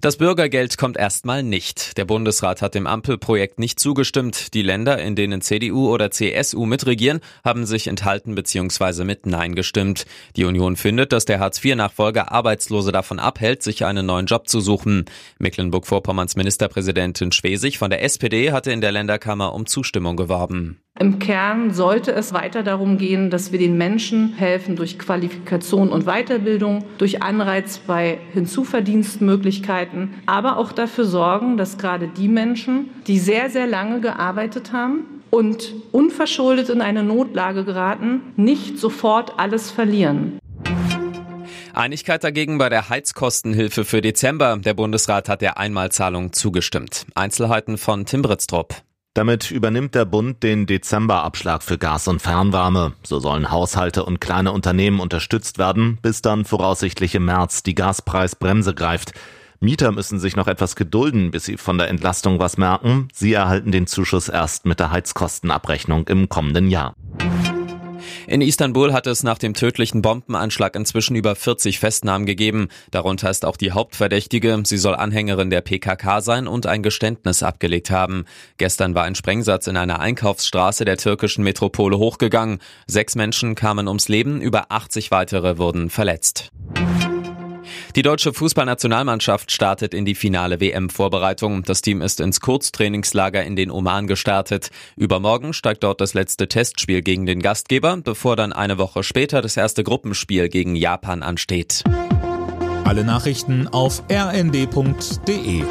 Das Bürgergeld kommt erstmal nicht. Der Bundesrat hat dem Ampelprojekt nicht zugestimmt. Die Länder, in denen CDU oder CSU mitregieren, haben sich enthalten bzw. mit Nein gestimmt. Die Union findet, dass der Hartz-IV-Nachfolger Arbeitslose davon abhält, sich einen neuen Job zu suchen. Mecklenburg-Vorpommerns Ministerpräsidentin Schwesig von der SPD hatte in der Länderkammer um Zustimmung geworben. Im Kern sollte es weiter darum gehen, dass wir den Menschen helfen durch Qualifikation und Weiterbildung, durch Anreiz bei Hinzuverdienstmöglichkeiten, aber auch dafür sorgen, dass gerade die Menschen, die sehr, sehr lange gearbeitet haben und unverschuldet in eine Notlage geraten, nicht sofort alles verlieren. Einigkeit dagegen bei der Heizkostenhilfe für Dezember. Der Bundesrat hat der Einmalzahlung zugestimmt. Einzelheiten von Tim Britztrup. Damit übernimmt der Bund den Dezemberabschlag für Gas und Fernwärme. So sollen Haushalte und kleine Unternehmen unterstützt werden, bis dann voraussichtlich im März die Gaspreisbremse greift. Mieter müssen sich noch etwas gedulden, bis sie von der Entlastung was merken. Sie erhalten den Zuschuss erst mit der Heizkostenabrechnung im kommenden Jahr. In Istanbul hat es nach dem tödlichen Bombenanschlag inzwischen über 40 Festnahmen gegeben. Darunter ist auch die Hauptverdächtige. Sie soll Anhängerin der PKK sein und ein Geständnis abgelegt haben. Gestern war ein Sprengsatz in einer Einkaufsstraße der türkischen Metropole hochgegangen. Sechs Menschen kamen ums Leben, über 80 weitere wurden verletzt. Die deutsche Fußballnationalmannschaft startet in die finale WM-Vorbereitung. Das Team ist ins Kurztrainingslager in den Oman gestartet. Übermorgen steigt dort das letzte Testspiel gegen den Gastgeber, bevor dann eine Woche später das erste Gruppenspiel gegen Japan ansteht. Alle Nachrichten auf rnd.de